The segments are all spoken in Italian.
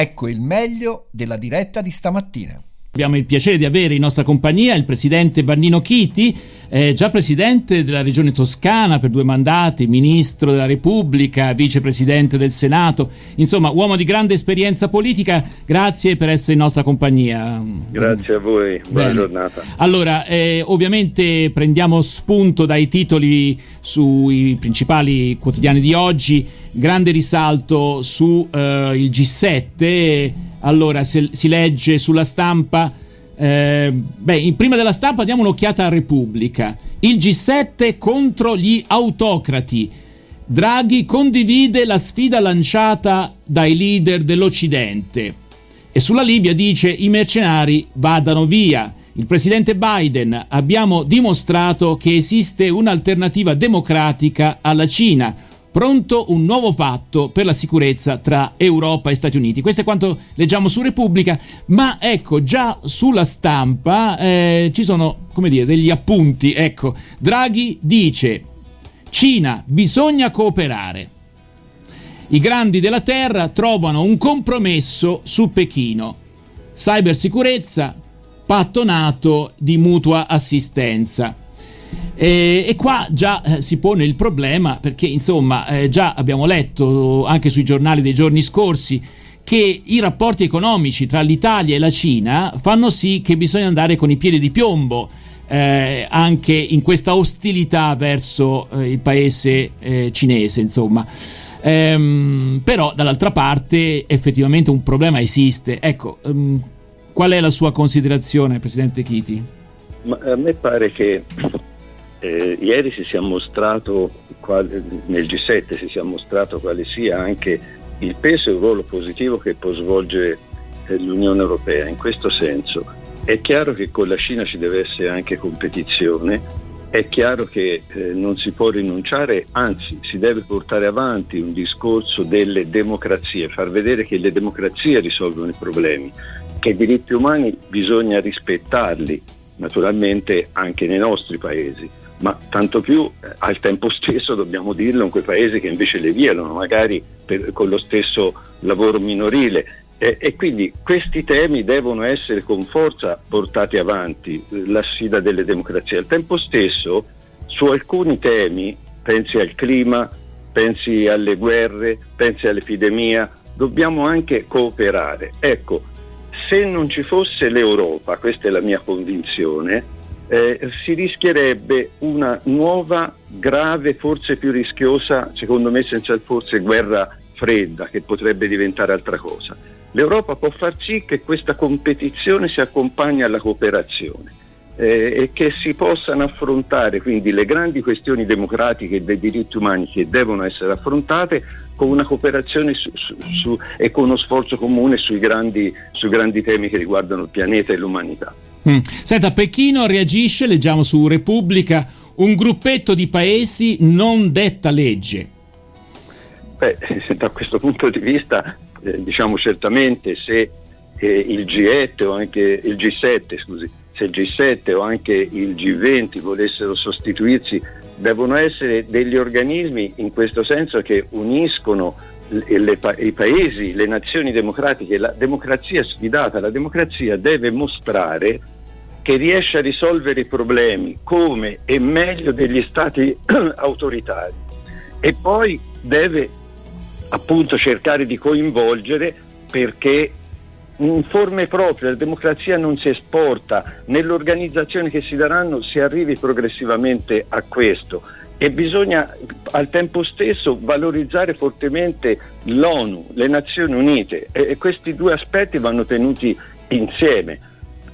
Ecco il meglio della diretta di stamattina. Abbiamo il piacere di avere in nostra compagnia il presidente Bernino Chiti, eh, già presidente della regione toscana per due mandati, ministro della Repubblica, vicepresidente del Senato, insomma uomo di grande esperienza politica. Grazie per essere in nostra compagnia. Grazie a voi, buona Bene. giornata. Allora, eh, ovviamente prendiamo spunto dai titoli sui principali quotidiani di oggi, grande risalto sul eh, G7 allora, se, si legge sulla stampa. Eh, beh, prima della stampa diamo un'occhiata a Repubblica. Il G7 contro gli autocrati. Draghi condivide la sfida lanciata dai leader dell'Occidente. E sulla Libia dice i mercenari vadano via. Il presidente Biden abbiamo dimostrato che esiste un'alternativa democratica alla Cina pronto un nuovo patto per la sicurezza tra Europa e Stati Uniti. Questo è quanto leggiamo su Repubblica, ma ecco, già sulla stampa eh, ci sono, come dire, degli appunti. Ecco, Draghi dice, Cina, bisogna cooperare. I grandi della Terra trovano un compromesso su Pechino. Cybersicurezza, patto NATO di mutua assistenza. E, e, qua già eh, si pone il problema perché insomma eh, già abbiamo letto anche sui giornali dei giorni scorsi che i rapporti economici tra l'Italia e la Cina fanno sì che bisogna andare con i piedi di piombo eh, anche in questa ostilità verso eh, il paese eh, cinese insomma ehm, però dall'altra parte effettivamente un problema esiste ecco ehm, qual è la sua considerazione Presidente Chiti? Ma a me pare che eh, ieri si sia mostrato, nel G7 si sia mostrato quale sia anche il peso e il ruolo positivo che può svolgere eh, l'Unione Europea. In questo senso è chiaro che con la Cina ci deve essere anche competizione, è chiaro che eh, non si può rinunciare, anzi si deve portare avanti un discorso delle democrazie, far vedere che le democrazie risolvono i problemi, che i diritti umani bisogna rispettarli, naturalmente anche nei nostri paesi ma tanto più eh, al tempo stesso dobbiamo dirlo in quei paesi che invece le violano, magari per, con lo stesso lavoro minorile. E, e, quindi questi temi devono essere con forza portati avanti, la sfida delle democrazie. Al tempo stesso, su alcuni temi, pensi al clima, pensi alle guerre, pensi all'epidemia, dobbiamo anche cooperare. Ecco, se non ci fosse l'Europa, questa è la mia convinzione, eh, si rischierebbe una nuova, grave, forse più rischiosa, secondo me senza forse, guerra fredda che potrebbe diventare altra cosa. L'Europa può far sì che questa competizione si accompagni alla cooperazione eh, e che si possano affrontare quindi le grandi questioni democratiche e dei diritti umani che devono essere affrontate con una cooperazione su, su, su, e con uno sforzo comune sui grandi, sui grandi temi che riguardano il pianeta e l'umanità. Mm. Senta, Pechino reagisce, leggiamo su Repubblica, un gruppetto di paesi non detta legge. Beh, da questo punto di vista, eh, diciamo certamente se eh, il G7 o anche il G7, scusi, se il G7 o anche il G20 volessero sostituirsi, devono essere degli organismi in questo senso che uniscono le, le, i paesi, le nazioni democratiche, la democrazia sfidata, la democrazia deve mostrare che riesce a risolvere i problemi come e meglio degli stati autoritari. E poi deve appunto cercare di coinvolgere perché in forme proprie la democrazia non si esporta, nell'organizzazione che si daranno si arrivi progressivamente a questo e bisogna al tempo stesso valorizzare fortemente l'ONU, le Nazioni Unite. E, e questi due aspetti vanno tenuti insieme.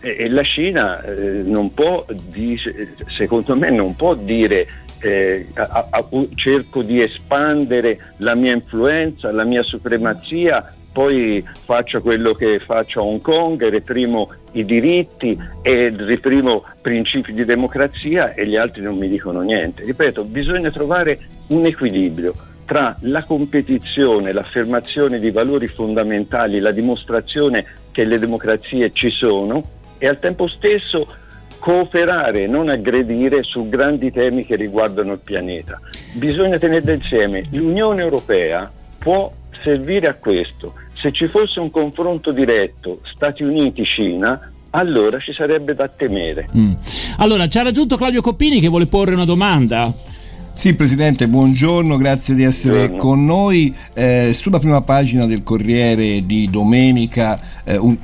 E, e la Cina eh, non può, dice, secondo me non può dire eh, a, a, cerco di espandere la mia influenza, la mia supremazia poi faccio quello che faccio a Hong Kong, reprimo i diritti e reprimo principi di democrazia e gli altri non mi dicono niente. Ripeto, bisogna trovare un equilibrio tra la competizione, l'affermazione di valori fondamentali, la dimostrazione che le democrazie ci sono e al tempo stesso cooperare, non aggredire su grandi temi che riguardano il pianeta. Bisogna tenere insieme. L'Unione Europea può servire a questo, se ci fosse un confronto diretto Stati Uniti-Cina, allora ci sarebbe da temere. Mm. Allora, ci ha raggiunto Claudio Coppini che vuole porre una domanda. Sì, Presidente, buongiorno, grazie di essere buongiorno. con noi. Eh, sulla prima pagina del Corriere di domenica, eh, un,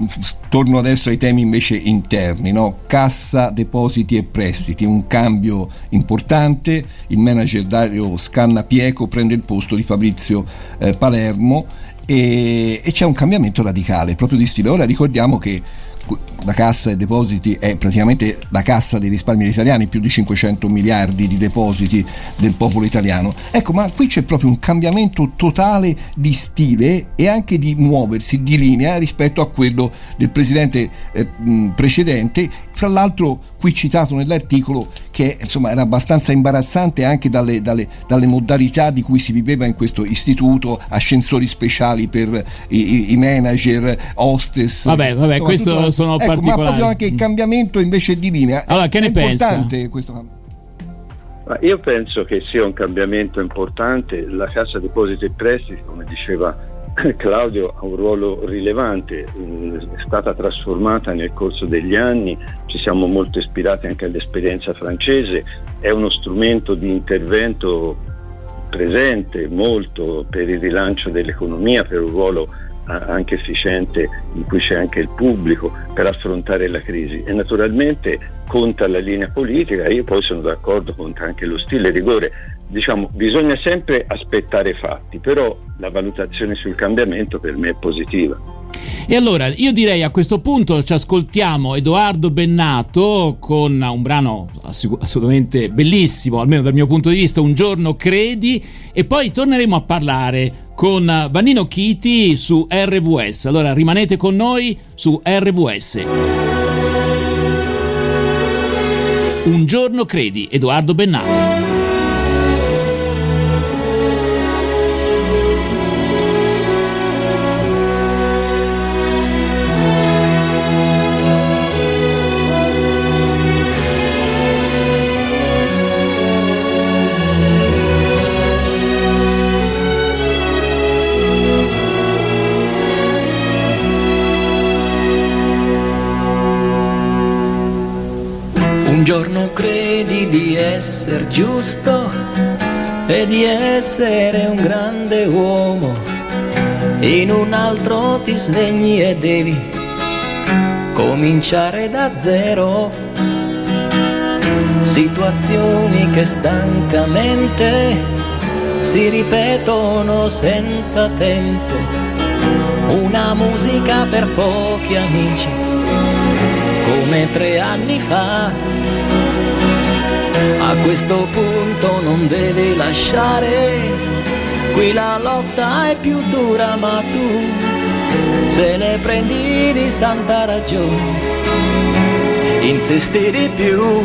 torno adesso ai temi invece interni, no? cassa, depositi e prestiti, un cambio importante, il manager Dario Scanna Pieco prende il posto di Fabrizio eh, Palermo e, e c'è un cambiamento radicale proprio di stile. Ora ricordiamo che la cassa dei depositi è praticamente la cassa dei risparmi italiani, più di 500 miliardi di depositi del popolo italiano. Ecco, ma qui c'è proprio un cambiamento totale di stile e anche di muoversi, di linea rispetto a quello del presidente eh, precedente, fra l'altro qui citato nell'articolo che insomma era abbastanza imbarazzante anche dalle, dalle, dalle, modalità di cui si viveva in questo istituto, ascensori speciali per i, i manager, hostess. Vabbè, vabbè, insomma, questo tutto, sono ecco, particolari. Ma proprio anche il cambiamento invece di linea. Allora, che è ne importante pensa? questo cambiamento. Io penso che sia un cambiamento importante. La Cassa Depositi e Prestiti, come diceva Claudio ha un ruolo rilevante, mm, è stata trasformata nel corso degli anni, ci siamo molto ispirati anche all'esperienza francese, è uno strumento di intervento presente molto per il rilancio dell'economia, per un ruolo anche efficiente in cui c'è anche il pubblico per affrontare la crisi. E naturalmente conta la linea politica, io poi sono d'accordo, conta anche lo stile rigore, diciamo bisogna sempre aspettare fatti, però la valutazione sul cambiamento per me è positiva. E allora io direi a questo punto ci ascoltiamo Edoardo Bennato con un brano assolutamente bellissimo, almeno dal mio punto di vista, Un giorno credi, e poi torneremo a parlare con Vannino Chiti su RVS. Allora rimanete con noi su RVS. Un giorno credi, Edoardo Bennato. Essere un grande uomo, in un altro ti svegli e devi cominciare da zero. Situazioni che stancamente si ripetono senza tempo, una musica per pochi amici come tre anni fa a questo punto non devi lasciare, qui la lotta è più dura ma tu se ne prendi di santa ragione, insisti di più,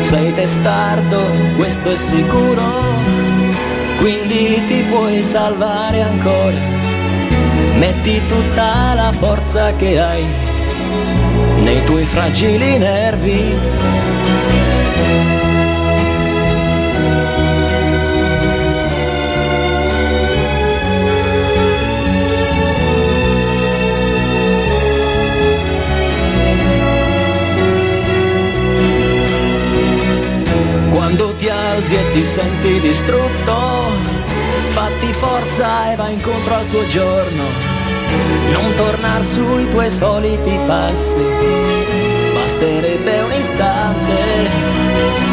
sei testardo, questo è sicuro, quindi ti puoi salvare ancora, metti tutta la forza che hai nei tuoi fragili nervi Quando ti alzi e ti senti distrutto, fatti forza e vai incontro al tuo giorno. Non tornar sui tuoi soliti passi, basterebbe un istante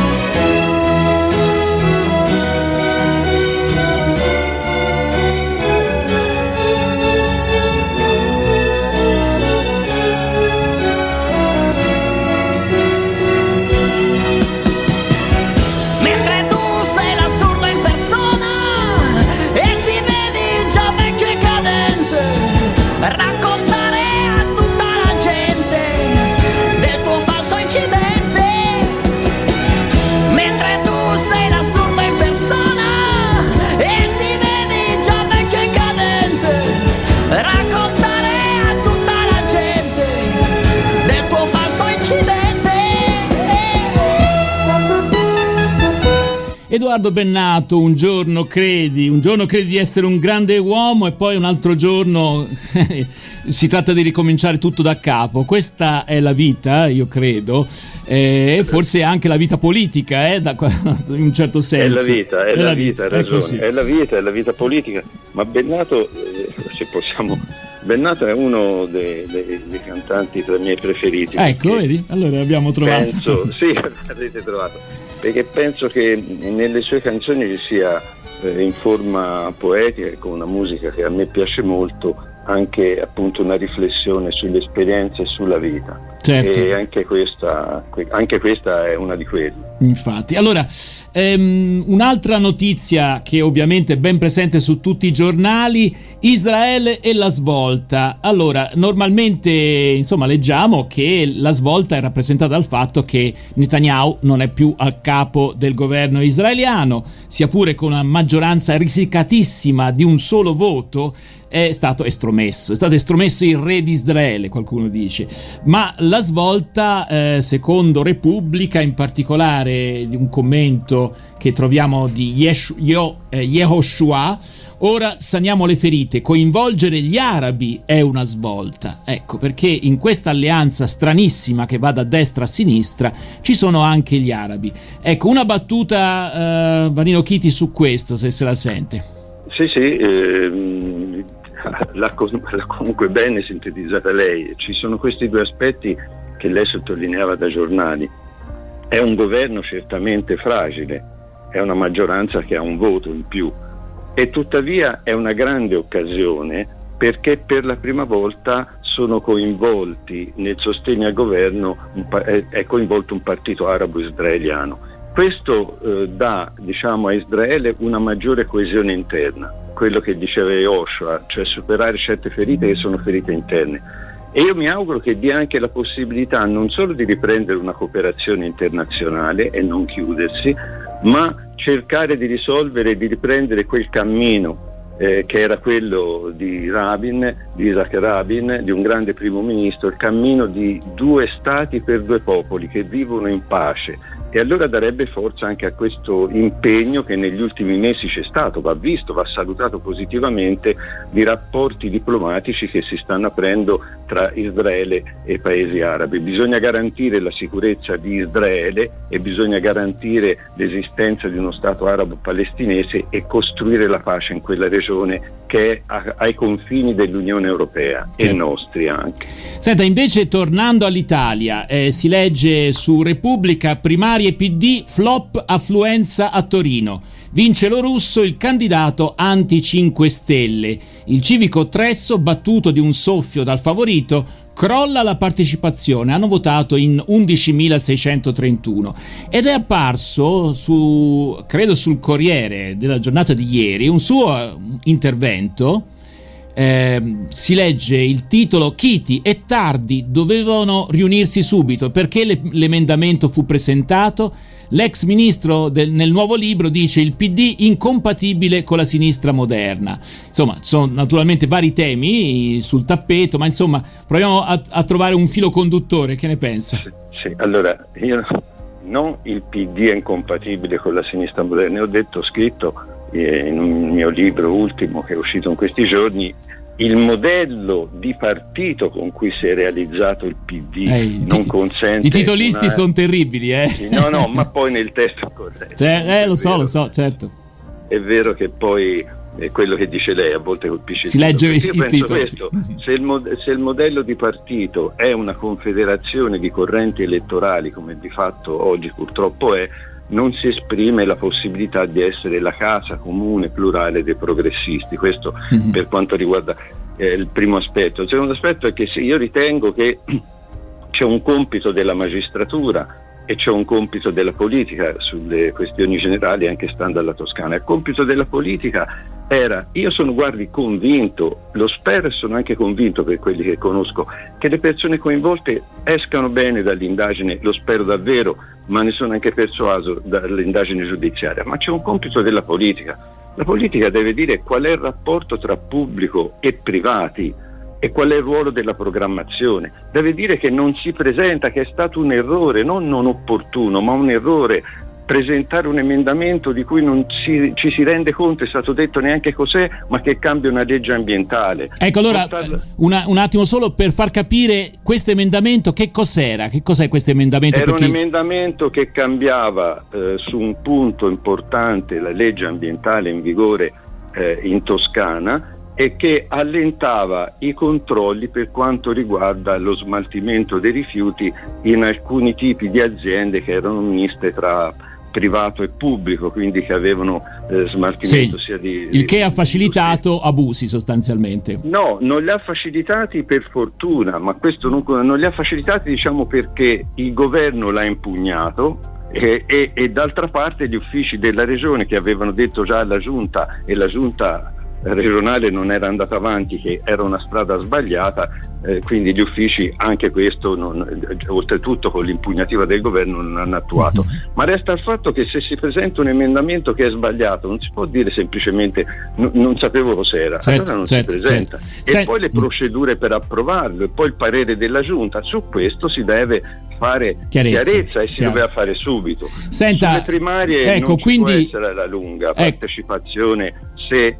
Edoardo Bennato, un giorno credi, un giorno credi di essere un grande uomo e poi un altro giorno si tratta di ricominciare tutto da capo. Questa è la vita, io credo, e forse anche la vita politica, eh, da, in un certo senso. È la vita, è, è la, la, vita, vita è, è, la vita, è la vita politica. Ma Bennato, eh, se possiamo Bennato è uno dei, dei, dei, cantanti tra i miei preferiti. Ecco, vedi? Allora abbiamo trovato. Penso, sì, avete trovato. Perché penso che nelle sue canzoni ci sia eh, in forma poetica con una musica che a me piace molto anche appunto una riflessione sulle esperienze e sulla vita. Certo. E anche questa, anche questa, è una di quelle. Infatti, allora, ehm, un'altra notizia che ovviamente è ben presente su tutti i giornali, Israele e la svolta. Allora, normalmente, insomma, leggiamo che la svolta è rappresentata dal fatto che Netanyahu non è più al capo del governo israeliano, sia pure con una maggioranza risicatissima di un solo voto, è stato estromesso, è stato estromesso il re di Israele, qualcuno dice, ma la svolta, eh, secondo Repubblica, in particolare di un commento che troviamo di Yesh- Yo- eh, Yehoshua, ora saniamo le ferite, coinvolgere gli arabi è una svolta, ecco perché in questa alleanza stranissima che va da destra a sinistra ci sono anche gli arabi. Ecco, una battuta, eh, Vanino Chiti, su questo, se se la sente. Sì, sì, ehm, l'ha, comunque bene sintetizzata lei. Ci sono questi due aspetti che lei sottolineava da giornali. È un governo certamente fragile, è una maggioranza che ha un voto in più e tuttavia è una grande occasione perché per la prima volta sono coinvolti nel sostegno al governo, è coinvolto un partito arabo-israeliano. Questo eh, dà diciamo, a Israele una maggiore coesione interna quello che diceva Joshua, cioè superare certe ferite che sono ferite interne. E io mi auguro che dia anche la possibilità non solo di riprendere una cooperazione internazionale e non chiudersi, ma cercare di risolvere e di riprendere quel cammino eh, che era quello di Rabin, di Isaac Rabin, di un grande primo ministro, il cammino di due stati per due popoli che vivono in pace e allora darebbe forza anche a questo impegno che negli ultimi mesi c'è stato, va visto, va salutato positivamente, di rapporti diplomatici che si stanno aprendo tra Israele e paesi arabi. Bisogna garantire la sicurezza di Israele e bisogna garantire l'esistenza di uno Stato arabo-palestinese e costruire la pace in quella regione che è ai confini dell'Unione Europea certo. e nostri anche. Senta, invece tornando all'Italia, eh, si legge su Repubblica primarie PD, flop affluenza a Torino. Vince lo russo il candidato anti 5 Stelle. Il civico Tresso, battuto di un soffio dal favorito, crolla la partecipazione, hanno votato in 11.631 ed è apparso su, credo sul Corriere della giornata di ieri, un suo intervento. Eh, si legge il titolo Chiti e Tardi dovevano riunirsi subito perché le, l'emendamento fu presentato L'ex ministro del, nel nuovo libro dice il PD incompatibile con la sinistra moderna. Insomma, sono naturalmente vari temi sul tappeto, ma insomma, proviamo a, a trovare un filo conduttore. Che ne pensa? Sì, allora io non il PD è incompatibile con la sinistra moderna, ho detto, ho scritto eh, in un mio libro ultimo che è uscito in questi giorni il modello di partito con cui si è realizzato il PD eh, non ti, consente. I titolisti una... sono terribili, eh? No, no, ma poi nel testo corretto. Cioè, eh, lo so, lo so, certo. È vero che poi è quello che dice lei a volte colpisce si legge il titolo questo, se, il mod- se il modello di partito è una confederazione di correnti elettorali come di fatto oggi purtroppo è non si esprime la possibilità di essere la casa comune plurale dei progressisti. Questo mm-hmm. per quanto riguarda eh, il primo aspetto. Il secondo aspetto è che io ritengo che c'è un compito della magistratura e c'è un compito della politica sulle questioni generali anche stando alla Toscana. Il compito della politica era, io sono guardi convinto, lo spero e sono anche convinto per quelli che conosco, che le persone coinvolte escano bene dall'indagine, lo spero davvero, ma ne sono anche persuaso dall'indagine giudiziaria, ma c'è un compito della politica. La politica deve dire qual è il rapporto tra pubblico e privati e qual è il ruolo della programmazione. Deve dire che non si presenta, che è stato un errore, non non opportuno, ma un errore presentare un emendamento di cui non si, ci si rende conto, è stato detto neanche cos'è, ma che cambia una legge ambientale. Ecco, allora una, un attimo solo per far capire questo emendamento, che cos'era? Che cos'è questo emendamento? Era perché... un emendamento che cambiava eh, su un punto importante la legge ambientale in vigore eh, in Toscana e che allentava i controlli per quanto riguarda lo smaltimento dei rifiuti in alcuni tipi di aziende che erano miste tra privato e pubblico, quindi che avevano eh, smaltimento sì, sia di... Il che ha facilitato abusi sostanzialmente. No, non li ha facilitati per fortuna, ma questo non, non li ha facilitati diciamo perché il governo l'ha impugnato e, e, e, d'altra parte gli uffici della regione che avevano detto già alla giunta e la giunta regionale non era andata avanti, che era una strada sbagliata, eh, quindi gli uffici anche questo, non, oltretutto con l'impugnativa del governo, non hanno attuato. Uh-huh. Ma resta il fatto che se si presenta un emendamento che è sbagliato, non si può dire semplicemente n- non sapevo cos'era, certo, allora non certo, si presenta. Certo. E Sent- poi le procedure per approvarlo e poi il parere della giunta, su questo si deve fare chiarezza, chiarezza e si Chiaro. doveva fare subito. Senta, Sulle primarie ecco, non quindi, può essere la lunga ecco. partecipazione se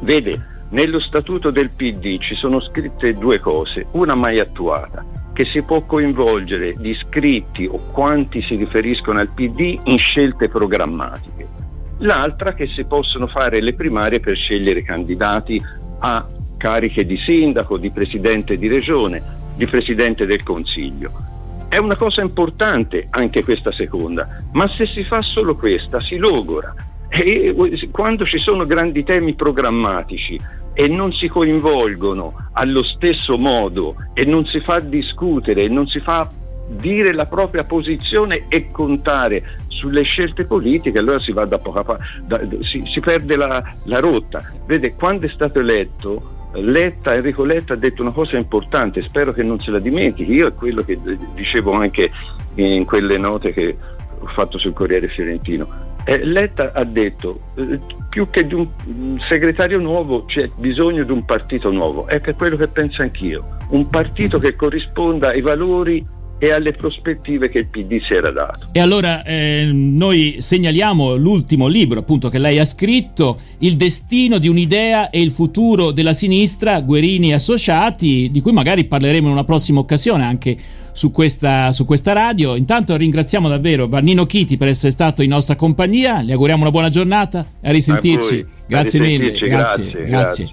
Vede, nello statuto del PD ci sono scritte due cose, una mai attuata, che si può coinvolgere gli iscritti o quanti si riferiscono al PD in scelte programmatiche. L'altra che si possono fare le primarie per scegliere candidati a cariche di sindaco, di presidente di regione, di presidente del Consiglio. È una cosa importante anche questa seconda, ma se si fa solo questa si logora e quando ci sono grandi temi programmatici e non si coinvolgono allo stesso modo e non si fa discutere, non si fa dire la propria posizione e contare sulle scelte politiche, allora si va da poca parte, si, si, perde la, la rotta. Vede, quando è stato eletto, Letta, Enrico Letta ha detto una cosa importante, spero che non se la dimentichi, io è quello che dicevo anche in quelle note che ho fatto sul Corriere Fiorentino eh, Letta ha detto eh, più che di un segretario nuovo c'è bisogno di un partito nuovo, è per quello che penso anch'io, un partito che corrisponda ai valori e alle prospettive che il PD si era dato. E allora eh, noi segnaliamo l'ultimo libro appunto che lei ha scritto, Il destino di un'idea e il futuro della sinistra, Guerini Associati, di cui magari parleremo in una prossima occasione anche su questa, su questa radio. Intanto ringraziamo davvero Vannino Chiti per essere stato in nostra compagnia, le auguriamo una buona giornata e a risentirci. A grazie mille. Grazie, grazie. grazie.